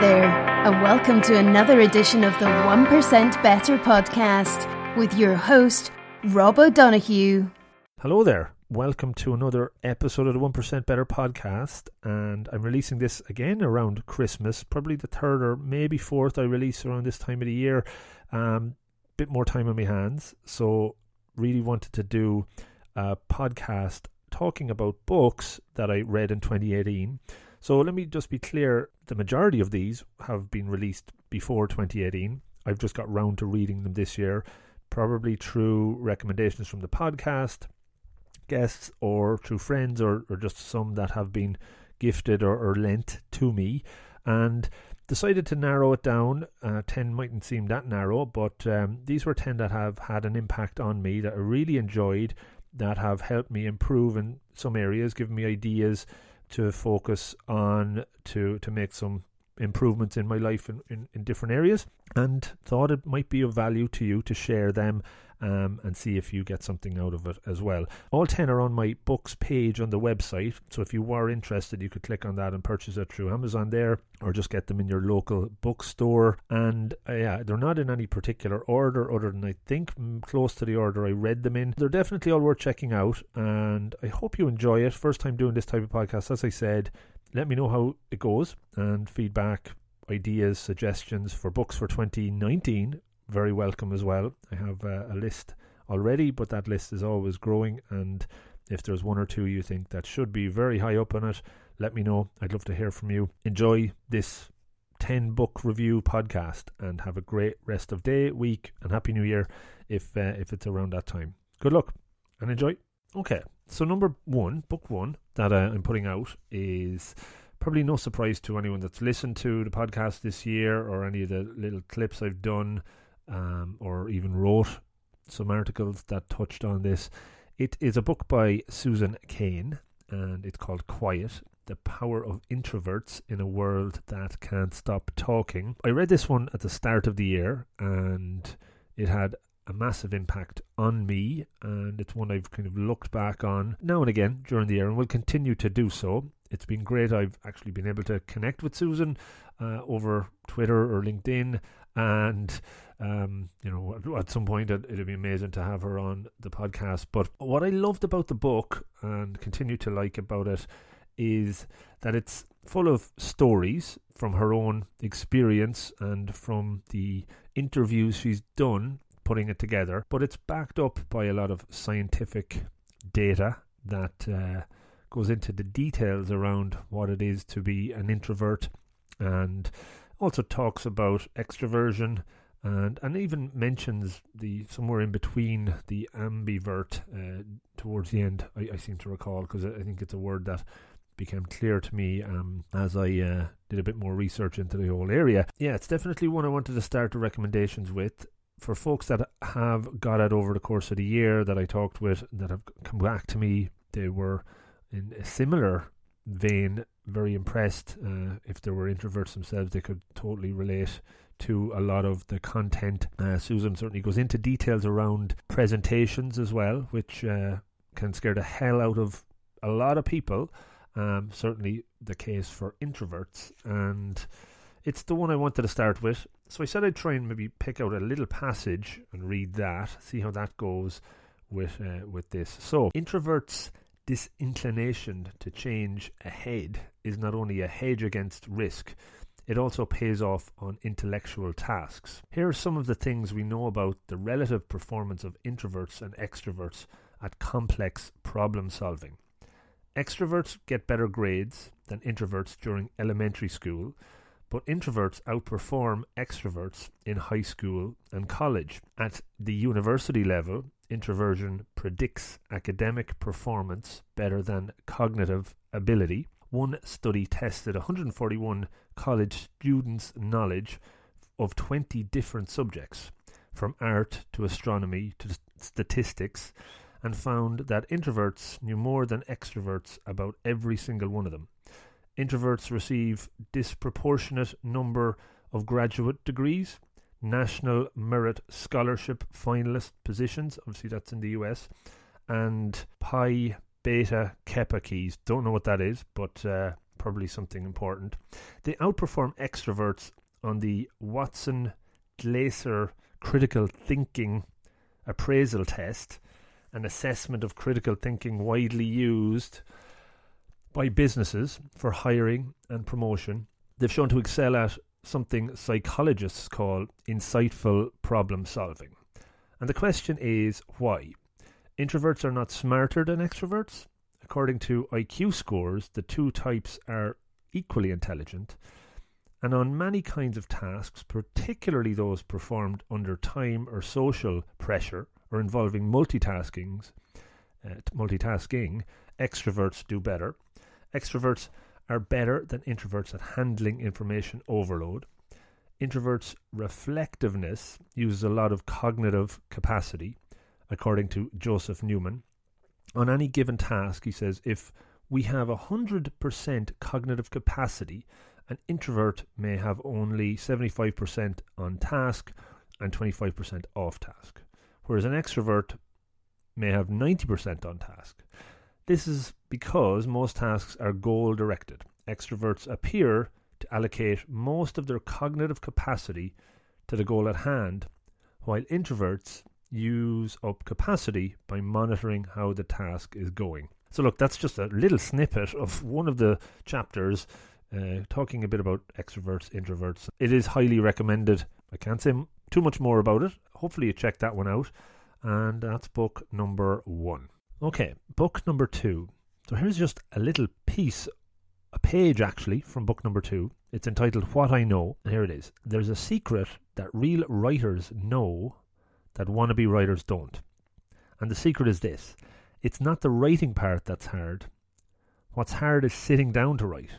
There, and welcome to another edition of the 1% Better podcast with your host, Rob O'Donoghue. Hello there. Welcome to another episode of the 1% Better podcast. And I'm releasing this again around Christmas, probably the third or maybe fourth I release around this time of the year. Um, bit more time on my hands. So, really wanted to do a podcast talking about books that I read in 2018. So let me just be clear the majority of these have been released before 2018. I've just got round to reading them this year, probably through recommendations from the podcast, guests, or through friends, or, or just some that have been gifted or, or lent to me. And decided to narrow it down. Uh, 10 mightn't seem that narrow, but um, these were 10 that have had an impact on me that I really enjoyed, that have helped me improve in some areas, given me ideas to focus on to to make some improvements in my life in, in, in different areas and thought it might be of value to you to share them um, and see if you get something out of it as well. All 10 are on my books page on the website, so if you were interested, you could click on that and purchase it through Amazon there or just get them in your local bookstore. And uh, yeah, they're not in any particular order other than I think close to the order I read them in. They're definitely all worth checking out, and I hope you enjoy it. First time doing this type of podcast, as I said. Let me know how it goes and feedback ideas, suggestions for books for 2019 very welcome as well. I have uh, a list already, but that list is always growing. And if there's one or two you think that should be very high up on it, let me know. I'd love to hear from you. Enjoy this 10 book review podcast and have a great rest of day, week, and happy new year if uh, if it's around that time. Good luck and enjoy. Okay, so number one, book one that uh, I'm putting out is probably no surprise to anyone that's listened to the podcast this year or any of the little clips I've done um, or even wrote some articles that touched on this. It is a book by Susan Cain, and it's called Quiet The Power of Introverts in a World That Can't Stop Talking. I read this one at the start of the year, and it had a massive impact on me, and it's one I've kind of looked back on now and again during the year and will continue to do so. It's been great. I've actually been able to connect with Susan uh, over Twitter or LinkedIn, and um, you know, at some point it, it'd be amazing to have her on the podcast. But what I loved about the book and continue to like about it is that it's full of stories from her own experience and from the interviews she's done putting it together, but it's backed up by a lot of scientific data that uh, goes into the details around what it is to be an introvert and also talks about extroversion and and even mentions the somewhere in between the ambivert uh, towards the end. I, I seem to recall because I, think it's a word that became clear to me um, as I uh, did a bit more research into the whole area. Yeah, it's definitely one I wanted to start the recommendations with. For folks that have got it over the course of the year that I talked with, that have come back to me, they were in a similar vein, very impressed. Uh, if there were introverts themselves, they could totally relate to a lot of the content. Uh, Susan certainly goes into details around presentations as well, which uh, can scare the hell out of a lot of people. Um, certainly the case for introverts, and it's the one I wanted to start with. So I said I'd try and maybe pick out a little passage and read that, see how that goes with uh, with this. So introverts disinclination to change ahead is not only a hedge against risk, it also pays off on intellectual tasks. Here are some of the things we know about the relative performance of introverts and extroverts at complex problem solving. Extroverts get better grades than introverts during elementary school, but introverts outperform extroverts in high school and college. At the university level, introversion predicts academic performance better than cognitive ability. One study tested 141 college students' knowledge of 20 different subjects, from art to astronomy to statistics, and found that introverts knew more than extroverts about every single one of them. Introverts receive disproportionate number of graduate degrees, national merit scholarship finalist positions, obviously that's in the US, and Phi Beta Kappa keys. Don't know what that is, but uh, probably something important. They outperform extroverts on the Watson Glaser critical thinking appraisal test, an assessment of critical thinking widely used by businesses for hiring and promotion. They've shown to excel at something psychologists call insightful problem solving. And the question is why? Introverts are not smarter than extroverts. According to IQ scores, the two types are equally intelligent. And on many kinds of tasks, particularly those performed under time or social pressure or involving multitasking, uh, multitasking, extroverts do better. Extroverts are better than introverts at handling information overload. Introverts' reflectiveness uses a lot of cognitive capacity, according to Joseph Newman. On any given task, he says, if we have 100% cognitive capacity, an introvert may have only 75% on task and 25% off task, whereas an extrovert may have 90% on task. This is because most tasks are goal directed. Extroverts appear to allocate most of their cognitive capacity to the goal at hand, while introverts use up capacity by monitoring how the task is going. So, look, that's just a little snippet of one of the chapters uh, talking a bit about extroverts, introverts. It is highly recommended. I can't say too much more about it. Hopefully, you check that one out. And that's book number one. Okay, book number two. So here's just a little piece, a page actually, from book number two. It's entitled What I Know. And here it is. There's a secret that real writers know that wannabe writers don't. And the secret is this it's not the writing part that's hard. What's hard is sitting down to write.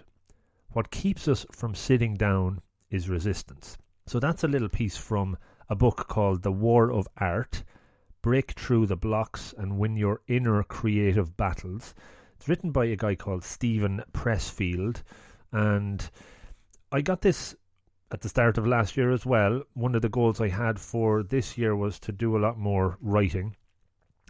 What keeps us from sitting down is resistance. So that's a little piece from a book called The War of Art break through the blocks and win your inner creative battles. It's written by a guy called Steven Pressfield, and I got this at the start of last year as well. One of the goals I had for this year was to do a lot more writing.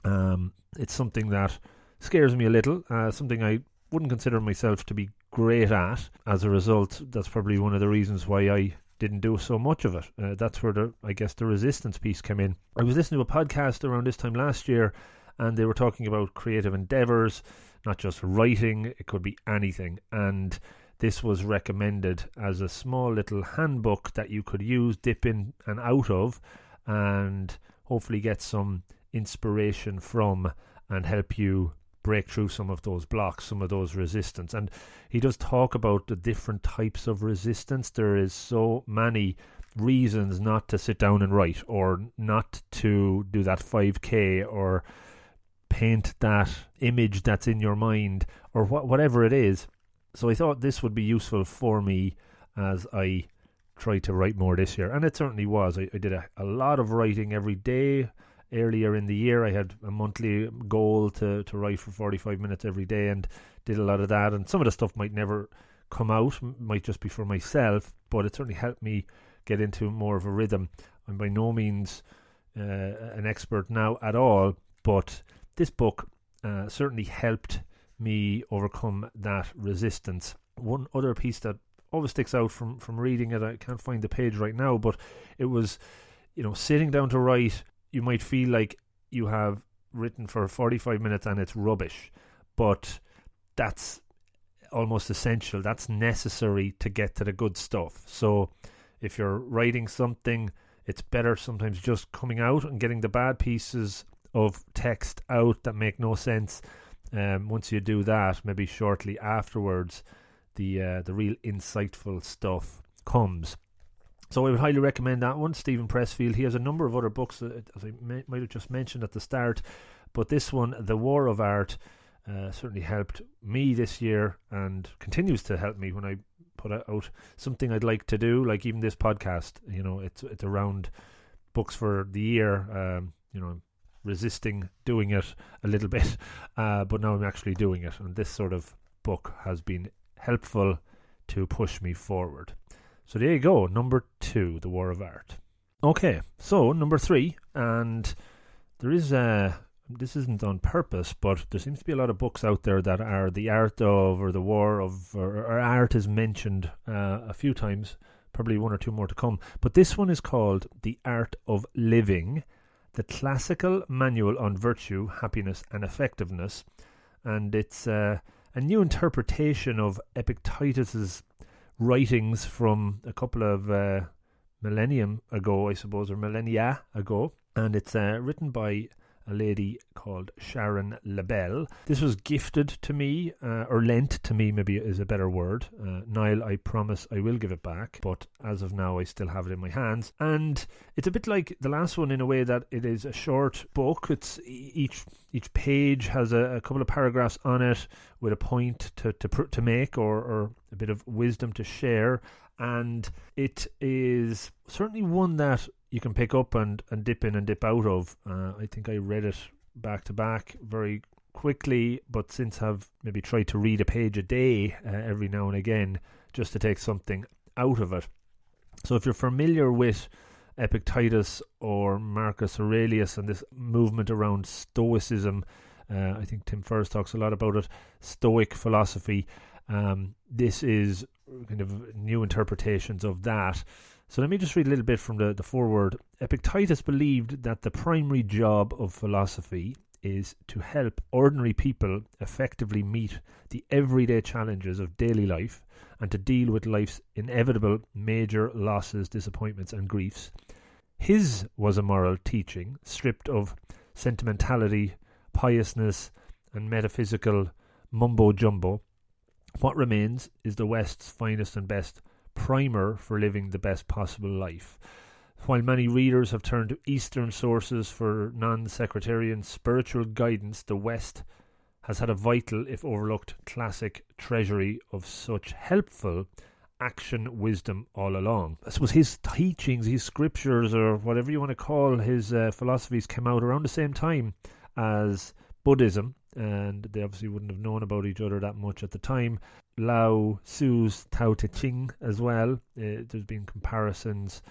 Um, it's something that scares me a little, uh, something I wouldn't consider myself to be great at. As a result, that's probably one of the reasons why I didn't do so much of it. Uh, that's where the I guess the resistance piece came in. I was listening to a podcast around this time last year, and they were talking about creative endeavors, not just writing. It could be anything, and this was recommended as a small little handbook that you could use, dip in and out of, and hopefully get some inspiration from and help you break through some of those blocks, some of those resistance. And he does talk about the different types of resistance. There is so many reasons not to sit down and write, or not to do that 5k, or paint that image that's in your mind, or wh- whatever it is. So I thought this would be useful for me as I try to write more this year. And it certainly was. I, I did a, a lot of writing every day earlier in the year. I had a monthly goal to, to write for 45 minutes every day and did a lot of that. And some of the stuff might never come out, might just be for myself, but it certainly helped me get into more of a rhythm. I'm by no means uh, an expert now at all, but this book uh, certainly helped me overcome that resistance. One other piece that always sticks out from, from reading it, I can't find the page right now, but it was, you know, sitting down to write you might feel like you have written for 45 minutes and it's rubbish, but that's almost essential. That's necessary to get to the good stuff. So if you're writing something, it's better sometimes just coming out and getting the bad pieces of text out that make no sense. Um, once you do that, maybe shortly afterwards, the uh, the real insightful stuff comes. So I would highly recommend that one, Steven Pressfield. He has a number of other books, uh, as I may, might have just mentioned at the start, but this one, The War of Art, uh, certainly helped me this year and continues to help me when I put out something I'd like to do, like even this podcast. You know, it's it's around books for the year. Um, you know, I'm resisting doing it a little bit, uh, but now I'm actually doing it, and this sort of book has been helpful to push me forward. So there you go, number two, The War of Art. Okay, so number three, and there is a, this isn't on purpose, but there seems to be a lot of books out there that are the art of or the war of or, or art is mentioned uh, a few times, probably one or two more to come. But this one is called The Art of Living, the classical manual on virtue, happiness, and effectiveness, and it's uh, a new interpretation of Epictetus's writings from a couple of uh, millennium ago, I suppose, or millennia ago, and it's uh, written by a lady called Sharon Lebell. This was gifted to me, uh, or lent to me, maybe is a better word. Uh, Niall, I promise I will give it back, but as of now, I still have it in my hands. And it's a bit like the last one in a way that it is a short book. It's each each page has a, a couple of paragraphs on it with a point to to, to make or, or a bit of wisdom to share and it is certainly one that you can pick up and, and dip in and dip out of. Uh, I think I read it back to back very quickly, but since have maybe tried to read a page a day uh, every now and again just to take something out of it. So if you're familiar with Epictetus or Marcus Aurelius and this movement around Stoicism, uh, I think Tim Ferriss talks a lot about it. Stoic philosophy. Um, this is kind of new interpretations of that. So let me just read a little bit from the, the foreword. Epictetus believed that the primary job of philosophy is to help ordinary people effectively meet the everyday challenges of daily life and to deal with life's inevitable major losses, disappointments, and griefs. His was a moral teaching stripped of sentimentality, piousness, and metaphysical mumbo jumbo what remains is the West's finest and best primer for living the best possible life. While many readers have turned to Eastern sources for non sectarian spiritual guidance, the West has had a vital, if overlooked, classic treasury of such helpful action wisdom all along. I suppose his teachings, his scriptures, or whatever you want to call his uh, philosophies, came out around the same time as Buddhism and they obviously wouldn't have known about each other that much at the time. Lao Tzu's Tao Te Ching as well. Uh, there's been comparisons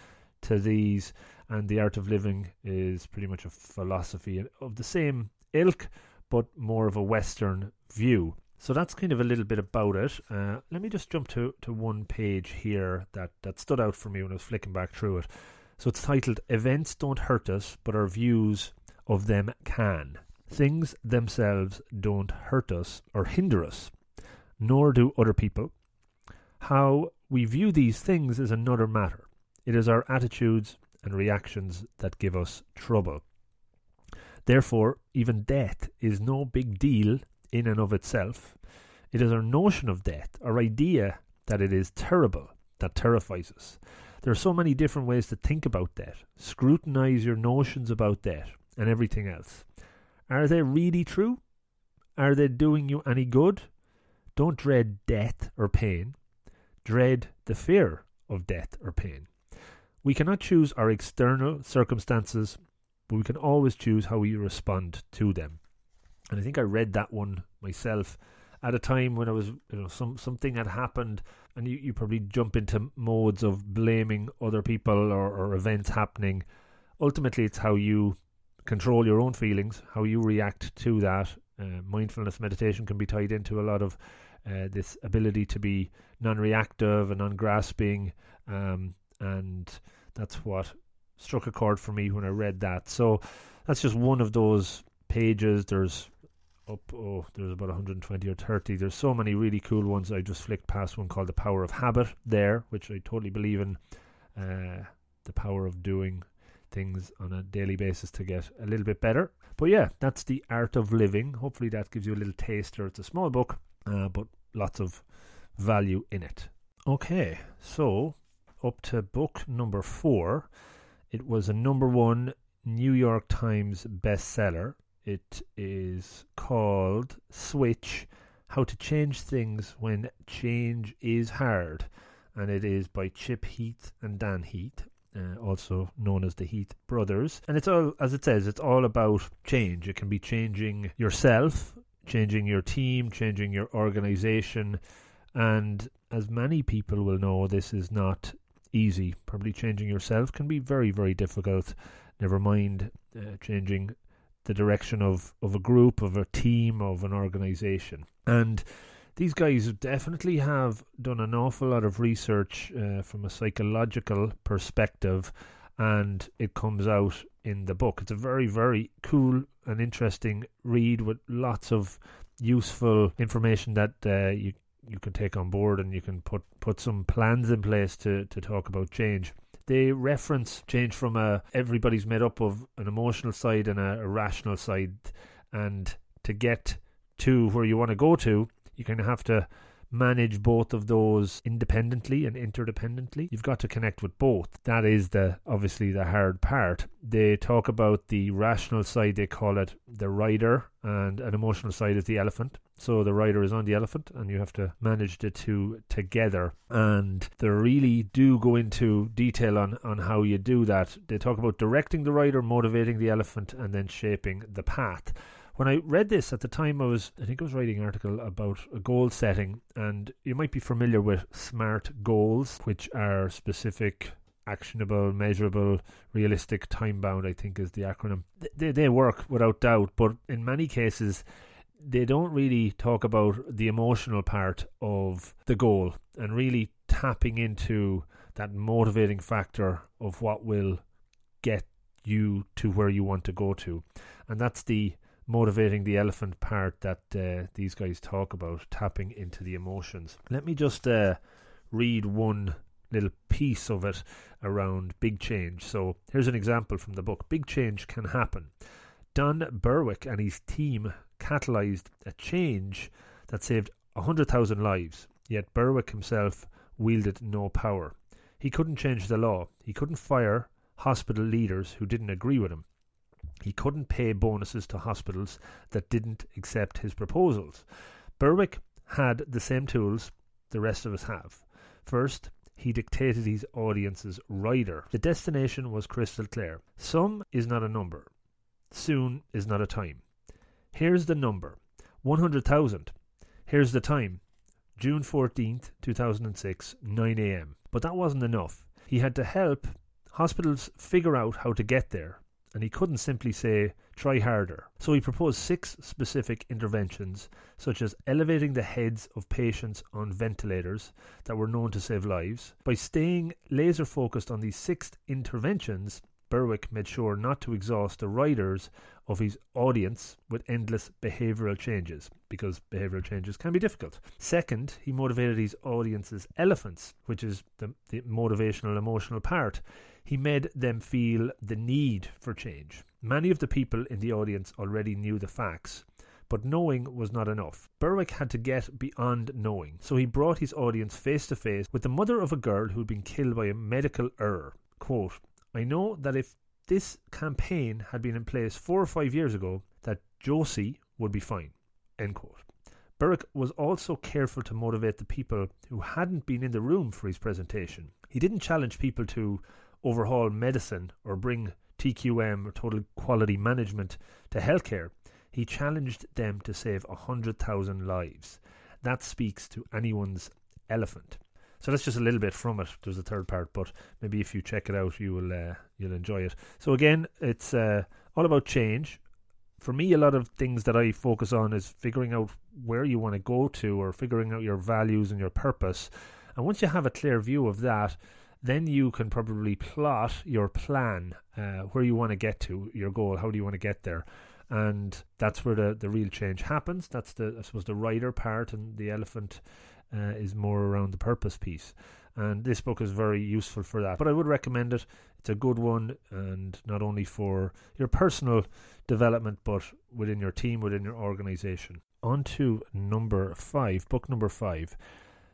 to these, and the art of living is pretty much a philosophy of the same ilk, but more of a Western view. So that's kind of a little bit about it. Uh, let me just jump to, to one page here that, that stood out for me when I was flicking back through it. So it's titled Events Don't Hurt Us, but Our Views of Them Can. Things themselves don't hurt us or hinder us, nor do other people. How we view these things is another matter. It is our attitudes and reactions that give us trouble. Therefore, even death is no big deal in and of itself. It is our notion of death, our idea that it is terrible, that terrifies us. There are so many different ways to think about death. Scrutinize your notions about death and everything else. Are they really true? Are they doing you any good? Don't dread death or pain. Dread the fear of death or pain. We cannot choose our external circumstances, but we can always choose how we respond to them. And I think I read that one myself at a time when I was, you know, some something had happened, and you, you probably jump into modes of blaming other people or, or events happening. Ultimately, it's how you control your own feelings, how you react to that. Uh, mindfulness meditation can be tied into a lot of uh, this ability to be non-reactive and non-grasping, um, and that's what struck a chord for me when I read that. So that's just one of those pages. There's up oh there's about 120 or 30 there's so many really cool ones i just flicked past one called the power of habit there which i totally believe in uh, the power of doing things on a daily basis to get a little bit better. But yeah, that's the art of living. Hopefully, that gives you a little taster. It's a small book, uh, but lots of value in it. Okay, so up to book number four. It was a number one New York Times bestseller. It is called Switch How to Change Things When Change is Hard. And it is by Chip Heath and Dan Heath uh, also known as the Heath brothers. And it's all, as it says, it's all about change. It can be changing yourself, changing your team, changing your organization. And as many people will know, this is not easy. Probably changing yourself can be very, very difficult. Never mind uh, changing the direction of, of a group, of a team, of an organization. And these guys definitely have done an awful lot of research uh, from a psychological perspective, and it comes out in the book. It's a very, very cool and interesting read with lots of useful information that uh, you you can take on board and you can put put some plans in place to to talk about change they reference change from a everybody's made up of an emotional side and a, a rational side and to get to where you want to go to you kind of have to manage both of those independently and interdependently. You've got to connect with both. That is the obviously the hard part. They talk about the rational side, they call it the rider, and an emotional side is the elephant. So the rider is on the elephant, and you have to manage the two together. And they really do go into detail on, on how you do that. They talk about directing the rider, motivating the elephant, and then shaping the path when I read this at the time, I was I think I was writing an article about a goal setting, and you might be familiar with SMART goals, which are specific, actionable, measurable, realistic, time bound. I think is the acronym. They they work without doubt, but in many cases. They don't really talk about the emotional part of the goal and really tapping into that motivating factor of what will get you to where you want to go to. And that's the motivating the elephant part that uh, these guys talk about, tapping into the emotions. Let me just uh, read one little piece of it around big change. So here's an example from the book Big Change Can Happen. Don Berwick and his team catalyzed a change that saved 100,000 lives, yet Berwick himself wielded no power. He couldn't change the law, he couldn't fire hospital leaders who didn't agree with him. He couldn't pay bonuses to hospitals that didn't accept his proposals. Berwick had the same tools the rest of us have. First, he dictated his audience's rider. The destination was crystal clear. Some is not a number. Soon is not a time. Here's the number 100,000. Here's the time June 14th, 2006, 9 am. But that wasn't enough. He had to help hospitals figure out how to get there and he couldn't simply say, try harder. So he proposed six specific interventions, such as elevating the heads of patients on ventilators that were known to save lives. By staying laser focused on these six interventions, Berwick made sure not to exhaust the riders of his audience with endless behavioural changes, because behavioural changes can be difficult. Second, he motivated his audience's elephants, which is the, the motivational emotional part. He made them feel the need for change. Many of the people in the audience already knew the facts, but knowing was not enough. Berwick had to get beyond knowing, so he brought his audience face to face with the mother of a girl who had been killed by a medical error. Quote, I know that if this campaign had been in place four or five years ago, that Josie would be fine. End quote. Was also careful to motivate the people who hadn't been in the room for his presentation. He didn't challenge people to overhaul medicine or bring TQM or total quality management to healthcare. He challenged them to save 100,000 lives. That speaks to anyone's elephant. So that's just a little bit from it. There's a third part, but maybe if you check it out, you will uh, you'll enjoy it. So again, it's uh, all about change. For me, a lot of things that I focus on is figuring out where you want to go to, or figuring out your values and your purpose. And once you have a clear view of that, then you can probably plot your plan, uh, where you want to get to, your goal. How do you want to get there? And that's where the, the real change happens. That's the I suppose the rider part and the elephant uh, is more around the purpose piece. And this book is very useful for that. But I would recommend it. It's a good one, and not only for your personal development, but within your team, within your organization. On to number five, book number five.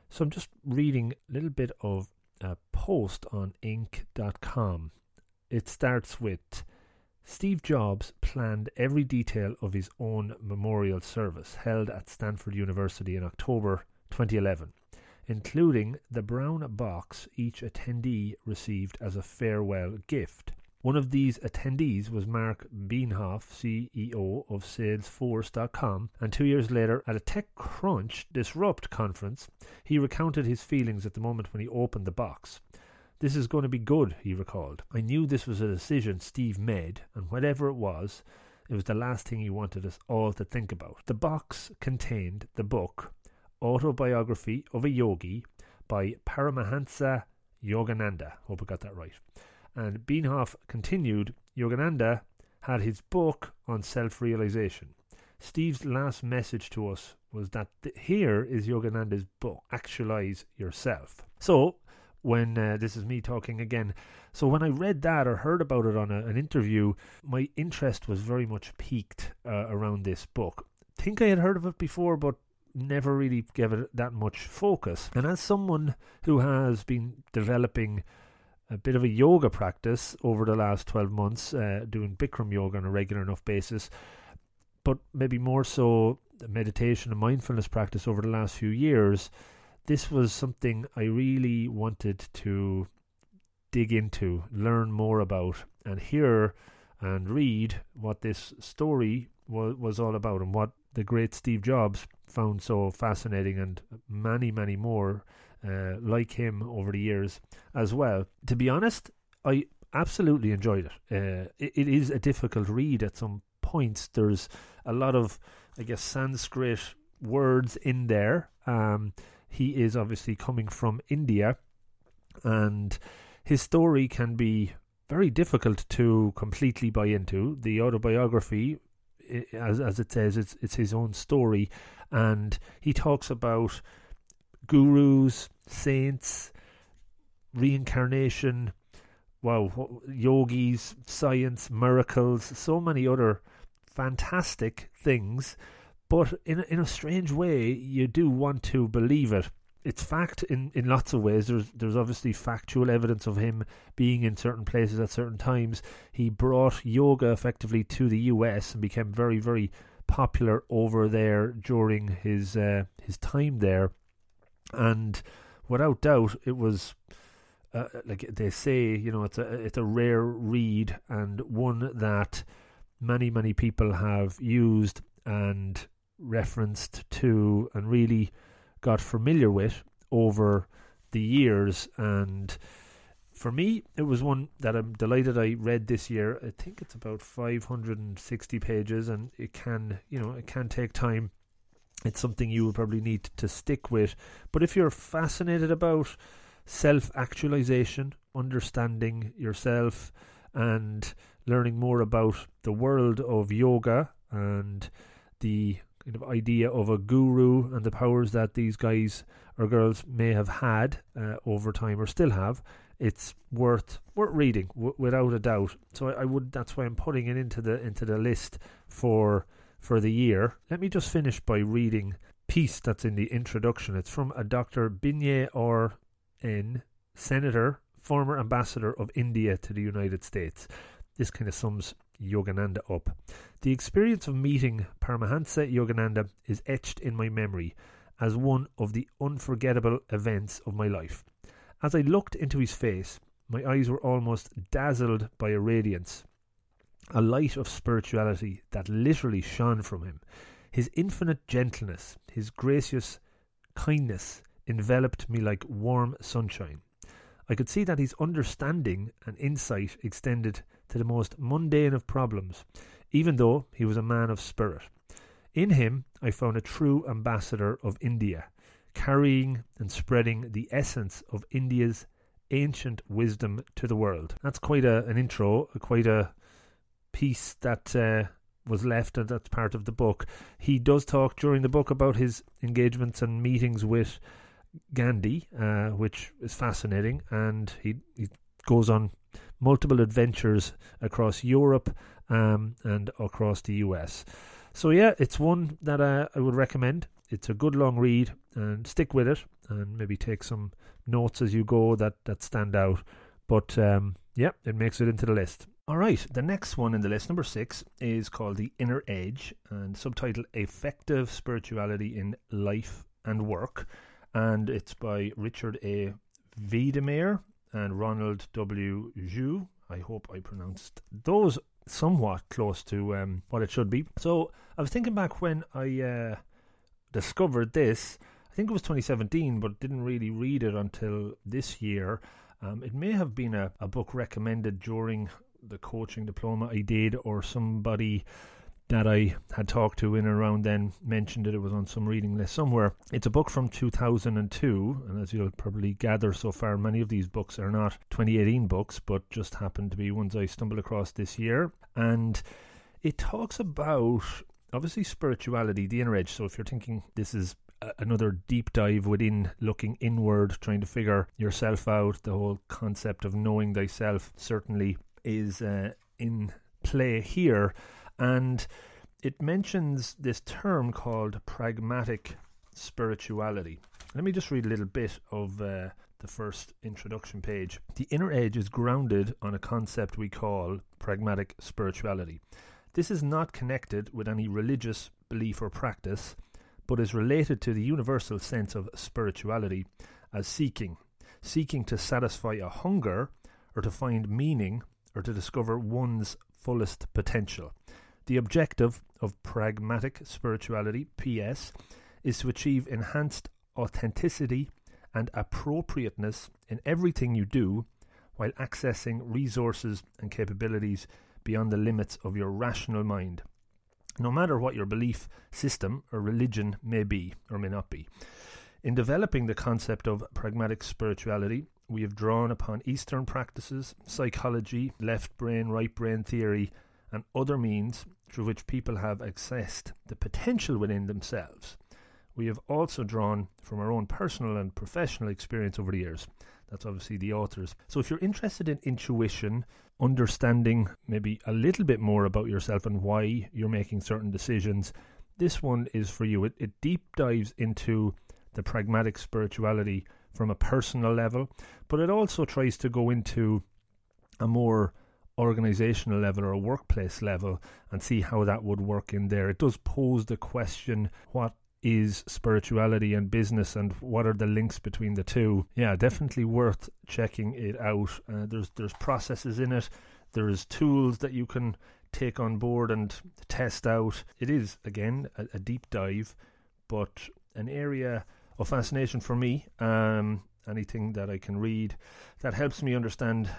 So I'm just reading a little bit of a post on Inc.com. It starts with Steve Jobs planned every detail of his own memorial service held at Stanford University in October 2011, including the brown box each attendee received as a farewell gift. One of these attendees was Mark Benioff, CEO of Salesforce.com, and two years later, at a TechCrunch Disrupt conference, he recounted his feelings at the moment when he opened the box. This is going to be good, he recalled. I knew this was a decision Steve made, and whatever it was, It was the last thing he wanted us all to think about. The box contained the book Autobiography of a Yogi by Paramahansa Yogananda. Hope I got that right. And Benioff continued Yogananda had his book on self realization. Steve's last message to us was that th- here is Yogananda's book, Actualize Yourself. So, when uh, this is me talking again, so when I read that or heard about it on a, an interview, my interest was very much piqued uh, around this book. Think I had heard of it before, but never really gave it that much focus. And as someone who has been developing a bit of a yoga practice over the last 12 months, uh, doing Bikram yoga on a regular enough basis, but maybe more so meditation and mindfulness practice over the last few years, this was something I really wanted to dig into, learn more about, and hear and read what this story was, was all about and what the great Steve Jobs found so fascinating, and many, many more uh, like him over the years as well. To be honest, I absolutely enjoyed it. Uh, it. It is a difficult read at some points. There's a lot of, I guess, Sanskrit words in there. Um, he is obviously coming from India, and his story can be very difficult to completely buy into. The autobiography, as as it says, it's it's his own story, and he talks about gurus, saints, reincarnation, wow, yogis, science, miracles, so many other fantastic things. But in in a strange way, you do want to believe it it's fact in, in lots of ways. There's there's obviously factual evidence of him being in certain places at certain times. He brought yoga effectively to the US and became very very popular over there during his uh, his time there, and without doubt it was. Uh, like they say, you know, it's a it's a rare read and one that many many people have used and referenced to and really got familiar with over the years. And for me, it was one that I'm delighted I read this year. I think it's about 560 pages, and it can, you know, it can take time. It's something you will probably need to stick with. But if you're fascinated about self actualization, understanding yourself, and learning more about the world of yoga and the kind of idea of a guru and the powers that these guys or girls may have had uh, over time or still have, it's worth worth reading w- without a doubt. So I, I, would that's why I'm putting it into the into the list for for the year. Let me just finish by reading piece that's in the introduction. It's from a Dr. Binay or N, senator, former ambassador of India to the United States. This kind of sums Yogananda up. The experience of meeting Paramahansa Yogananda is etched in my memory as one of the unforgettable events of my life. As I looked into his face, my eyes were almost dazzled by a radiance, a light of spirituality that literally shone from him. His infinite gentleness, his gracious kindness enveloped me like warm sunshine. I could see that his understanding and insight extended to the most mundane of problems, even though he was a man of spirit. In him, I found a true ambassador of India, carrying and spreading the essence of India's ancient wisdom to the world. That's quite a, an intro, quite a piece that uh, was left, and that's part of the book. He does talk during the book about his engagements and meetings with Gandhi, uh, which is fascinating, and he, he goes on multiple adventures across Europe um, and across the US. So yeah, it's one that uh, I would recommend. It's a good long read, and stick with it, and maybe take some notes as you go that that stand out. But um, yeah, it makes it into the list. All right, the next one in the list, number six, is called The Inner Edge and subtitle Effective Spirituality in Life and Work and it's by Richard A. Wedemeyer and Ronald W. Jue. I hope I pronounced those somewhat close to um, what it should be. So I was thinking back when I uh, discovered this. I think it was 2017, but didn't really read it until this year. Um, it may have been a, a book recommended during the coaching diploma I did, or somebody that I had talked to in and around then mentioned that it was on some reading list somewhere. It's a book from 2002, and as you'll probably gather so far, many of these books are not 2018 books, but just happen to be ones I stumbled across this year. And it talks about obviously spirituality, the inner edge. So if you're thinking this is another deep dive within looking inward, trying to figure yourself out, the whole concept of knowing thyself certainly is uh, in play here. And it mentions this term called pragmatic spirituality. Let me just read a little bit of uh, the first introduction page. The inner edge is grounded on a concept we call pragmatic spirituality. This is not connected with any religious belief or practice, but is related to the universal sense of spirituality as seeking, seeking to satisfy a hunger or to find meaning or to discover one's fullest potential. The objective of pragmatic spirituality, PS, is to achieve enhanced authenticity and appropriateness in everything you do while accessing resources and capabilities beyond the limits of your rational mind, no matter what your belief system or religion may be or may not be. In developing the concept of pragmatic spirituality, we have drawn upon Eastern practices, psychology, left brain, right brain theory, and other means through which people have accessed the potential within themselves. We have also drawn from our own personal and professional experience over the years. That's obviously the authors. So if you're interested in intuition, understanding maybe a little bit more about yourself and why you're making certain decisions, this one is for you. It, it deep dives into the pragmatic spirituality from a personal level, but it also tries to go into a more organizational level or workplace level and see how that would work in there. It does pose the question what is spirituality and business and what are the links between the two. Yeah, definitely worth checking it out. Uh, there's there's processes in it. There's tools that you can take on board and test out. It is again a, a deep dive, but an area of fascination for me. Um, anything that I can read that helps me understand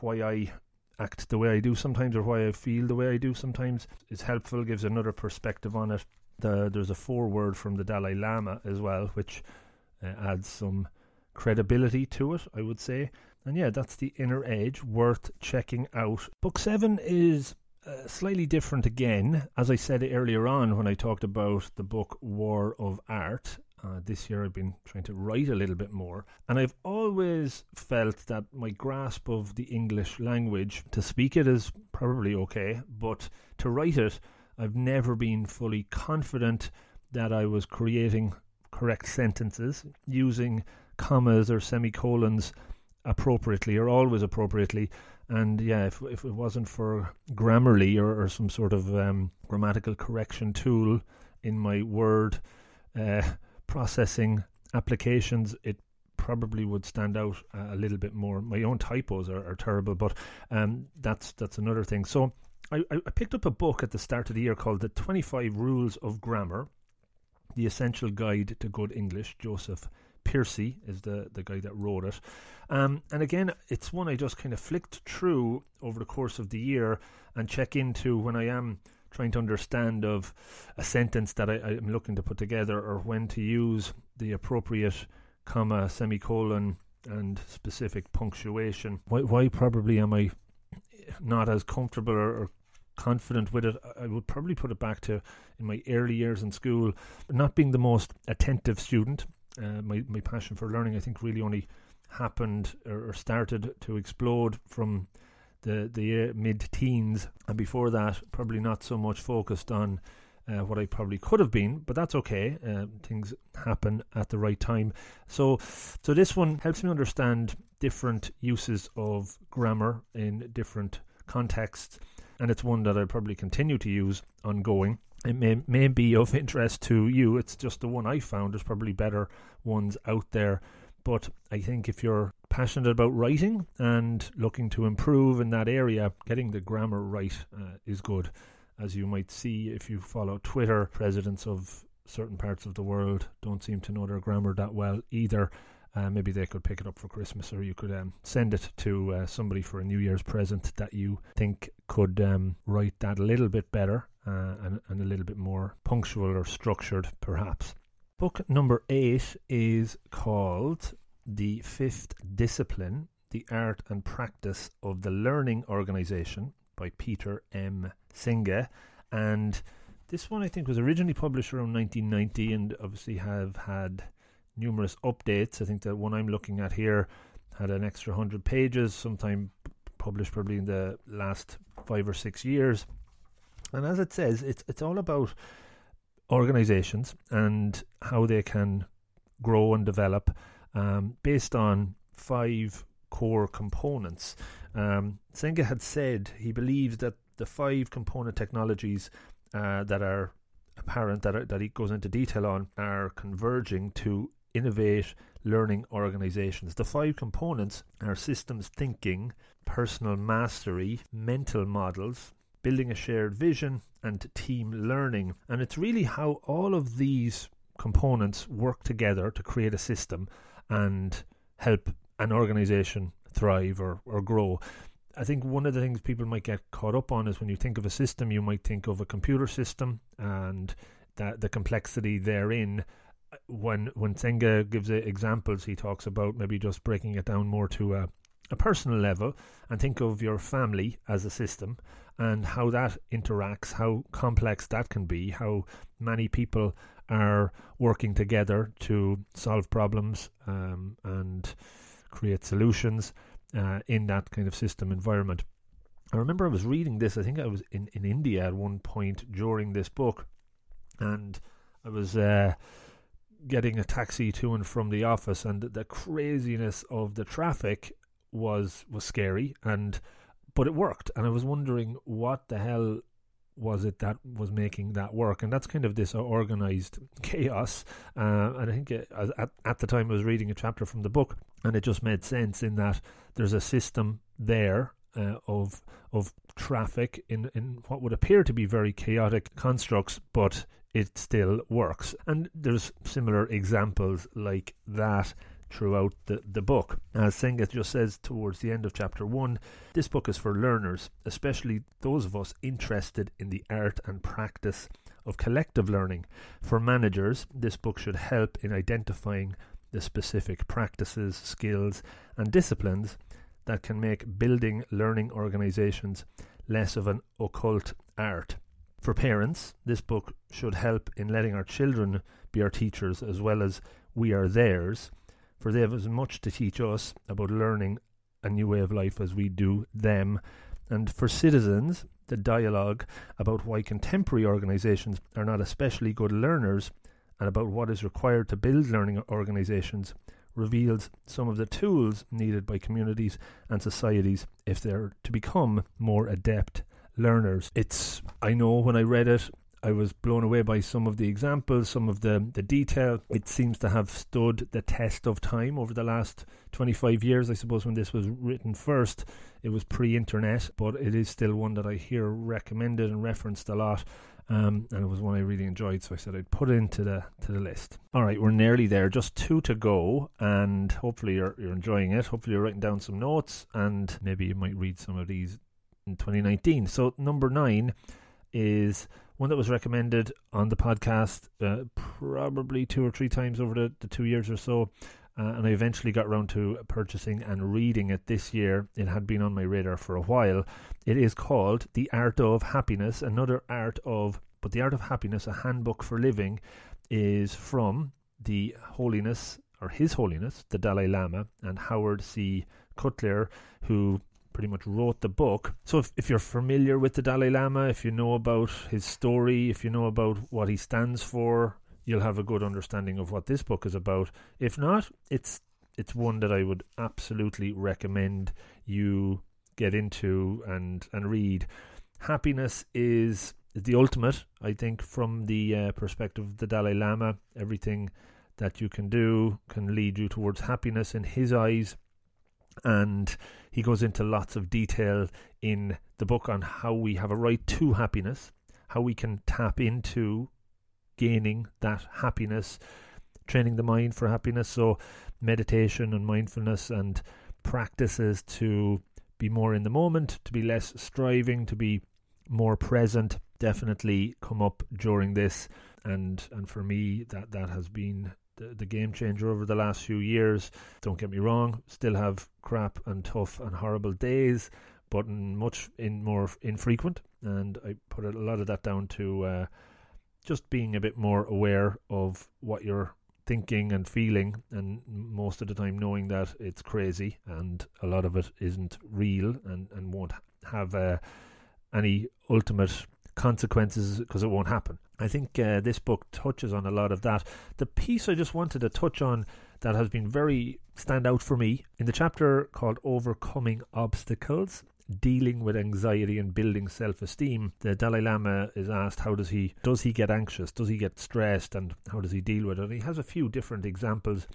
why I act the way I do sometimes or why I feel the way I do sometimes is helpful, gives another perspective on it. The, there's a foreword from the Dalai Lama as well, which uh, adds some credibility to it, I would say. And yeah, that's the inner edge, worth checking out. Book seven is uh, slightly different again. As I said earlier on when I talked about the book War of Art, uh, this year I've been trying to write a little bit more, and I've always felt that my grasp of the English language, to speak it is probably okay, but to write it, I've never been fully confident that I was creating correct sentences using commas or semicolons appropriately or always appropriately. And yeah, if, if it wasn't for Grammarly or, or some sort of um, grammatical correction tool in my Word, uh, processing applications, it probably would stand out a little bit more. My own typos are, are terrible, but um, that's that's another thing. So I, I picked up a book at the start of the year called The 25 Rules of Grammar, The Essential Guide to Good English. Joseph Piercy is the, the guy that wrote it. Um, and again, it's one I just kind of flicked through over the course of the year and check into when I am trying to understand of a sentence that I, am looking to put together or when to use the appropriate comma, semicolon, and specific punctuation. Why, why probably am I not as comfortable or, or confident with it? I would probably put it back to in my early years in school, not being the most attentive student. Uh, my, my passion for learning, I think, really only happened or, or started to explode from the the mid teens, and before that, probably not so much focused on uh, what I probably could have been, but that's okay. Uh, things happen at the right time. So, so this one helps me understand different uses of grammar in different contexts, and it's one that I'll probably continue to use ongoing. It may may be of interest to you. It's just the one I found. There's probably better ones out there but I think if you're passionate about writing and looking to improve in that area, getting the grammar right uh, is good. As you might see if you follow Twitter, presidents of certain parts of the world don't seem to know their grammar that well either. uh, maybe they could pick it up for Christmas, or you could um, send it to uh, somebody for a New Year's present that you think could um, write that a little bit better uh, and, and a little bit more punctual or structured, perhaps. Book number eight is called The Fifth Discipline The Art and Practice of the Learning Organization by Peter M. Senge. And this one, I think, was originally published around 1990 and obviously have had numerous updates. I think the one I'm looking at here had an extra 100 pages, sometime published probably in the last five or six years. And as it says, it's it's all about organizations and how they can grow and develop um, based on five core components. Um, had said he believes that the five component technologies uh, that are apparent that, are, that he goes into detail on are converging to innovate learning organizations. The five components are systems thinking, personal mastery, mental models, building a shared vision, and team learning. And it's really how all of these components work together to create a system and help an organization thrive or, or grow. I think one of the things people might get caught up on is when you think of a system, you might think of a computer system and that the complexity therein. When when Senge gives examples, he talks about maybe just breaking it down more to a, a personal level and think of your family as a system and how that interacts, how complex that can be, how many people are working together to solve problems um, and create solutions uh, in that kind of system environment. I remember I was reading this, I think I was in, in India at one point during this book, and I was uh, getting a taxi to and from the office, and the craziness of the traffic was was scary, and but it worked, and I was wondering what the hell was it that was making that work? And that's kind of this organized chaos. Uh, and I think it, at, at the time I was reading a chapter from the book, and it just made sense in that there's a system there uh, of of traffic in in what would appear to be very chaotic constructs, but it still works. And there's similar examples like that throughout the, the book. As Senge just says towards the end of chapter 1, this book is for learners, especially those of us interested in the art and practice of collective learning. For managers, this book should help in identifying the specific practices, skills, and disciplines that can make building learning organizations less of an occult art. For parents, this book should help in letting our children be our teachers as well as we are theirs for they have as much to teach us about learning a new way of life as we do them. And for citizens, the dialogue about why contemporary organisations are not especially good learners and about what is required to build learning organisations reveals some of the tools needed by communities and societies if they're to become more adept learners. It's, I know when I read it, I was blown away by some of the examples, some of the, the detail. It seems to have stood the test of time over the last 25 years. I suppose when this was written first, it was pre internet, but it is still one that I hear recommended and referenced a lot. Um, and it was one I really enjoyed, so I said I'd put it into the to the list. All right, we're nearly there, just two to go, and hopefully you're you're enjoying it. Hopefully you're writing down some notes, and maybe you might read some of these in 2019. So number nine is one that was recommended on the podcast uh, probably two or three times over the, the two years or so. Uh, and I eventually got around to purchasing and reading it this year. It had been on my radar for a while. It is called The Art of Happiness, another art of, but The Art of Happiness, a handbook for living, is from the Holiness, or His Holiness, the Dalai Lama, and Howard C. Cutler, who pretty much wrote the book. So if, if you're familiar with the Dalai Lama, if you know about his story, if you know about what he stands for, you'll have a good understanding of what this book is about. If not, it's it's one that I would absolutely recommend you get into and and read. Happiness is the ultimate, I think, from the uh, perspective of the Dalai Lama. Everything that you can do can lead you towards happiness in his eyes and he goes into lots of detail in the book on how we have a right to happiness, how we can tap into gaining that happiness, training the mind for happiness. So meditation and mindfulness and practices to be more in the moment, to be less striving, to be more present, definitely come up during this. And and for me, that that has been the, the game changer over the last few years. Don't get me wrong, still have crap and tough and horrible days, but much in more infrequent. And I put a lot of that down to uh, just being a bit more aware of what you're thinking and feeling, and most of the time knowing that it's crazy and a lot of it isn't real and, and won't have uh, any ultimate consequences because it won't happen. I think uh, this book touches on a lot of that. The piece I just wanted to touch on that has been very stand out for me in the chapter called Overcoming Obstacles dealing with anxiety and building self-esteem the dalai lama is asked how does he does he get anxious does he get stressed and how does he deal with it and he has a few different examples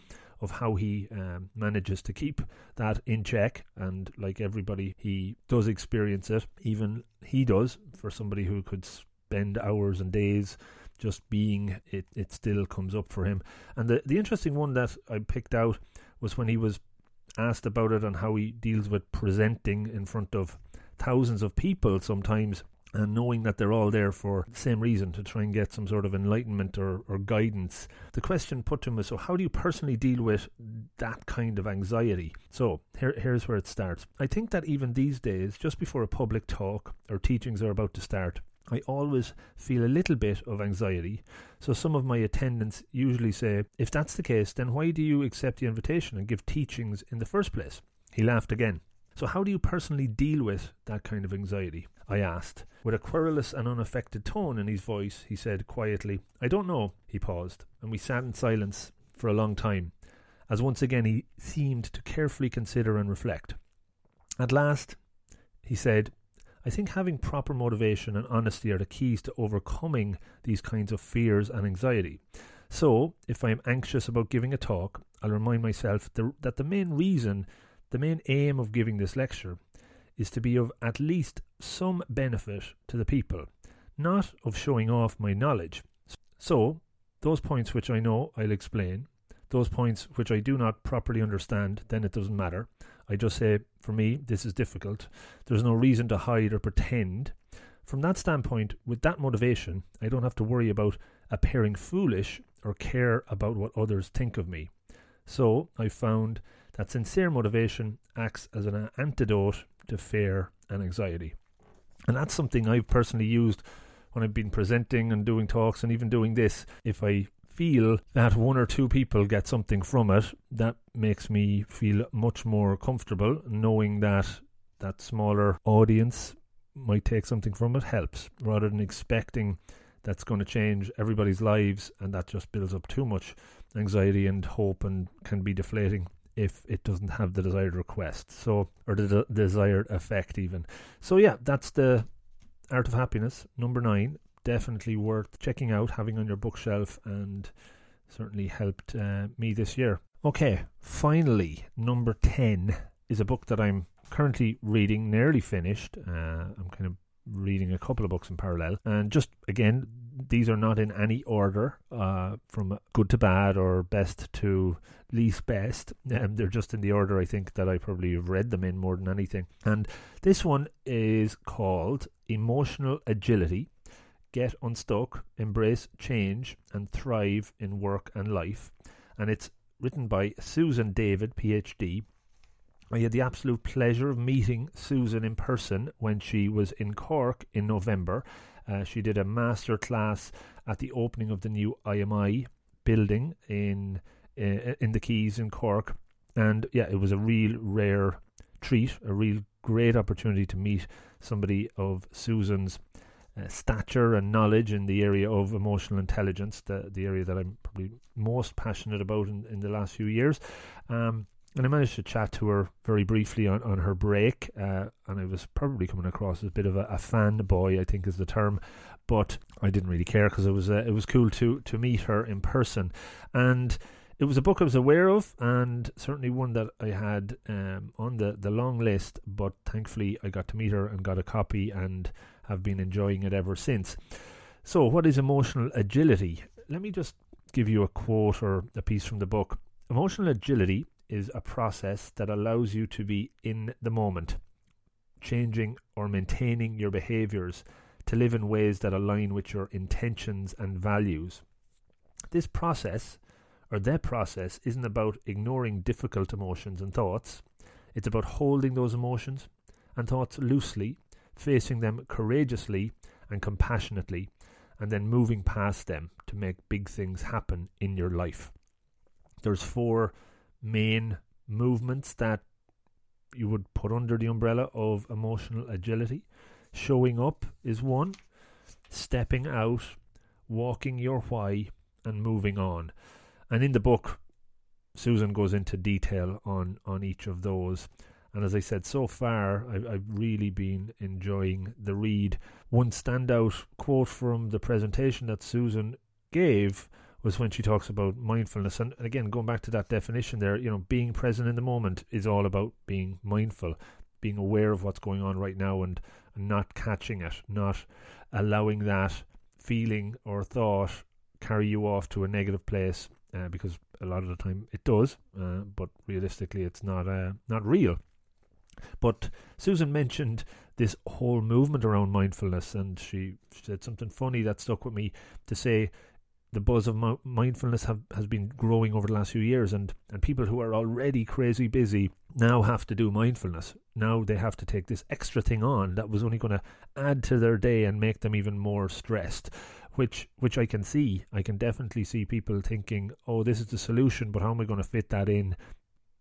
of how he um, manages to keep that in check. And like everybody he does experience it. Even he does for somebody who could spend hours and days just being it it still comes up for him. And the the interesting one that I picked out was when he was asked about it and how he deals with presenting in front of thousands of people sometimes and knowing that they're all there for the same reason to try and get some sort of enlightenment or, or guidance. The question put to him was so, how do you personally deal with that kind of anxiety? So, here, here's where it starts. I think that even these days, just before a public talk or teachings are about to start, I always feel a little bit of anxiety. So some of my attendants usually say, if that's the case, then why do you accept the invitation and give teachings in the first place? He laughed again. So how do you personally deal with that kind of anxiety? I asked. With a querulous and unaffected tone in his voice, he said quietly, I don't know. He paused, and we sat in silence for a long time, as once again he seemed to carefully consider and reflect. At last, he said, I think having proper motivation and honesty are the keys to overcoming these kinds of fears and anxiety. So, if I am anxious about giving a talk, I'll remind myself that the main reason, the main aim of giving this lecture is to be of at least some benefit to the people, not of showing off my knowledge. So, those points which I know, I'll explain. Those points which I do not properly understand, then it doesn't matter. I just say, for me, this is difficult. There's no reason to hide or pretend. From that standpoint, with that motivation, I don't have to worry about appearing foolish or care about what others think of me. So I found that sincere motivation acts as an antidote to fear and anxiety. And that's something I've personally used when I've been presenting and doing talks and even doing this. If I feel that one or two people get something from it, that makes me feel much more comfortable knowing that that smaller audience might take something from it helps rather than expecting that's going to change everybody's lives and that just builds up too much anxiety and hope and can be deflating if it doesn't have the desired request so or the de- desired effect even so yeah that's the art of happiness number 9 definitely worth checking out, having on your bookshelf, and certainly helped uh, me this year. Okay, finally, number 10 is a book that I'm currently reading, nearly finished. Uh, I'm kind of reading a couple of books in parallel. And just again, these are not in any order uh, from good to bad or best to least best. Um, they're just in the order I think that I probably have read them in more than anything. And this one is called Emotional Agility get unstuck, embrace change, and thrive in work and life. And it's written by Susan David, PhD. I had the absolute pleasure of meeting Susan in person when she was in Cork in November. Uh, she did a master class at the opening of the new IMI building in uh, in the Quays in Cork, and yeah, it was a real rare treat, a real great opportunity to meet somebody of Susan's uh, stature and knowledge in the area of emotional intelligence, the, the area that I'm probably most passionate about in, in the last few years. Um, and I managed to chat to her very briefly on, on her break, uh, and I was probably coming across as a bit of a, a fanboy, I think is the term, but I didn't really care because it was uh, it was cool to to meet her in person, and it was a book I was aware of, and certainly one that I had um, on the the long list. But thankfully, I got to meet her and got a copy, and have been enjoying it ever since. So, what is emotional agility? Let me just give you a quote or a piece from the book. Emotional agility is a process that allows you to be in the moment, changing or maintaining your behaviors to live in ways that align with your intentions and values. This process, or their process, isn't about ignoring difficult emotions and thoughts. It's about holding those emotions and thoughts loosely, facing them courageously and compassionately, and then moving past them to make big things happen in your life. There's four main movements that you would put under the umbrella of emotional agility. Showing up is one, stepping out, walking your why, and moving on. And in the book, Susan goes into detail on, on each of those. And as I said, so far, I've, I've really been enjoying the read. One standout quote from the presentation that Susan gave was when she talks about mindfulness. And again, going back to that definition there, you know, being present in the moment is all about being mindful, being aware of what's going on right now and, and not catching it, not allowing that feeling or thought carry you off to a negative place uh, because a lot of the time it does, uh, but realistically it's not uh, not real. But Susan mentioned this whole movement around mindfulness, and she said something funny that stuck with me to say the buzz of mindfulness have, has been growing over the last few years, and, and people who are already crazy busy now have to do mindfulness. Now they have to take this extra thing on that was only going to add to their day and make them even more stressed. Which which I can see. I can definitely see people thinking, "Oh, this is the solution," but how am I going to fit that in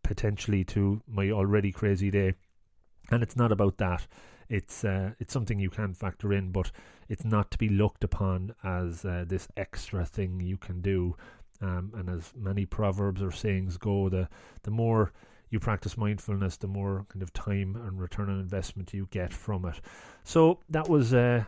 potentially to my already crazy day? And it's not about that. It's uh, it's something you can factor in, but it's not to be looked upon as uh, this extra thing you can do. Um, and as many proverbs or sayings go, the the more you practice mindfulness, the more kind of time and return on investment you get from it. So that was uh,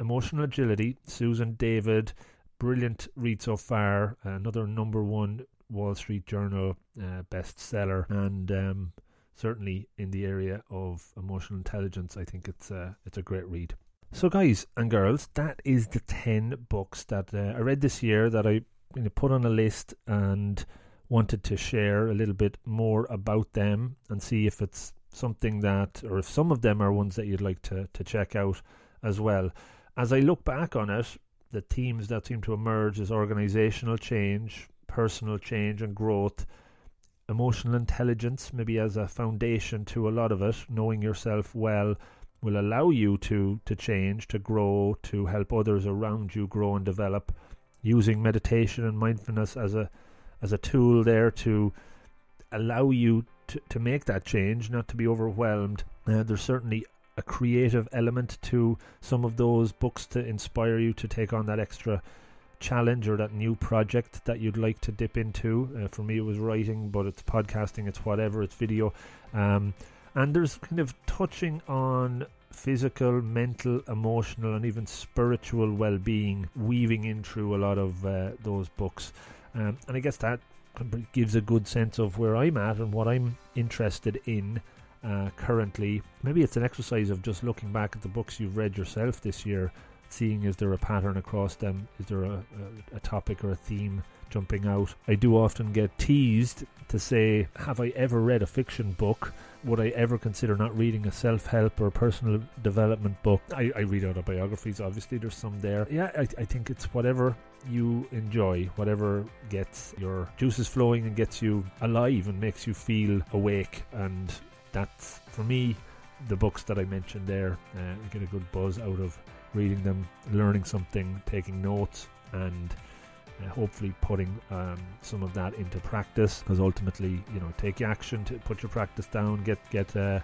emotional agility. Susan David, brilliant read so far. another number one Wall Street Journal uh, bestseller, and um, certainly in the area of emotional intelligence, I think it's a, it's a great read. So, guys and girls, that is the 10 books that uh, I read this year that I you know, put on a list and wanted to share a little bit more about them and see if it's something that, or if some of them are ones that you'd like to, to check out as well. As I look back on it, the themes that seem to emerge is organizational change, personal change, and growth emotional intelligence, maybe as a foundation to a lot of it, knowing yourself well will allow you to to change, to grow, to help others around you grow and develop. Using meditation and mindfulness as a as a tool there to allow you to, to make that change, not to be overwhelmed. Uh, there's certainly a creative element to some of those books to inspire you to take on that extra challenge or that new project that you'd like to dip into. Uh, for me, it was writing, but it's podcasting, it's whatever, it's video. Um, and there's kind of touching on physical, mental, emotional, and even spiritual well being weaving in through a lot of uh, those books. Um, and I guess that gives a good sense of where I'm at and what I'm interested in. Uh, currently, maybe it's an exercise of just looking back at the books you've read yourself this year seeing is there a pattern across them, is there a, a, a topic or a theme jumping out. I do often get teased to say, Have I ever read a fiction book? Would I ever consider not reading a self help or personal development book? I, I, read autobiographies, obviously, there's some there. Yeah, I, I think it's whatever you enjoy, whatever gets your juices flowing and gets you alive and makes you feel awake. And that's, for me, the books that I mentioned there. Uh, I get a good buzz out of reading them, learning something, taking notes, and uh, hopefully putting um, some of that into practice. Because ultimately, you know, take action to put your practice down, get get uh,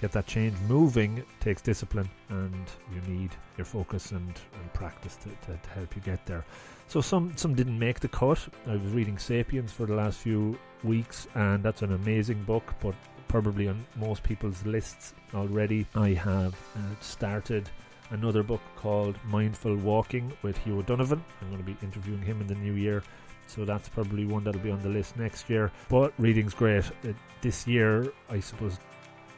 get that change moving. takes discipline, and you need your focus and, and practice to, to, to help you get there. So some some didn't make the cut. I was reading *Sapiens* for the last few weeks, and that's an amazing book, but probably on most people's lists already. I have uh, started another book called Mindful Walking with Hugh O'Donovan. I'm going to be interviewing him in the new year, so that's probably one that'll be on the list next year. But reading's great. Uh, this year, I suppose,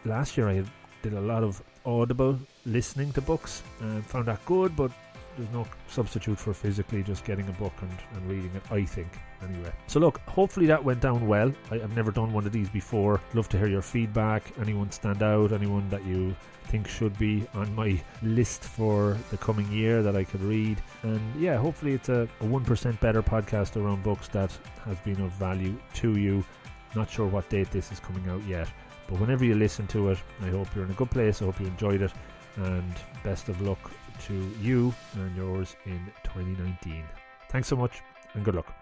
last year I did a lot of audible listening to books and found that good, but there's no substitute for physically just getting a book and, and reading it, I think, anyway. So, look, hopefully that went down well. I, have never done one of these before. Love to hear your feedback. Anyone stand out? Anyone that you think should be on my list for the coming year that I could read? And yeah, hopefully it's a, a 1% better podcast around books that has been of value to you. Not sure what date this is coming out yet. But whenever you listen to it, I hope you're in a good place. I hope you enjoyed it. And best of luck to you and yours in 2019. Thanks so much and good luck.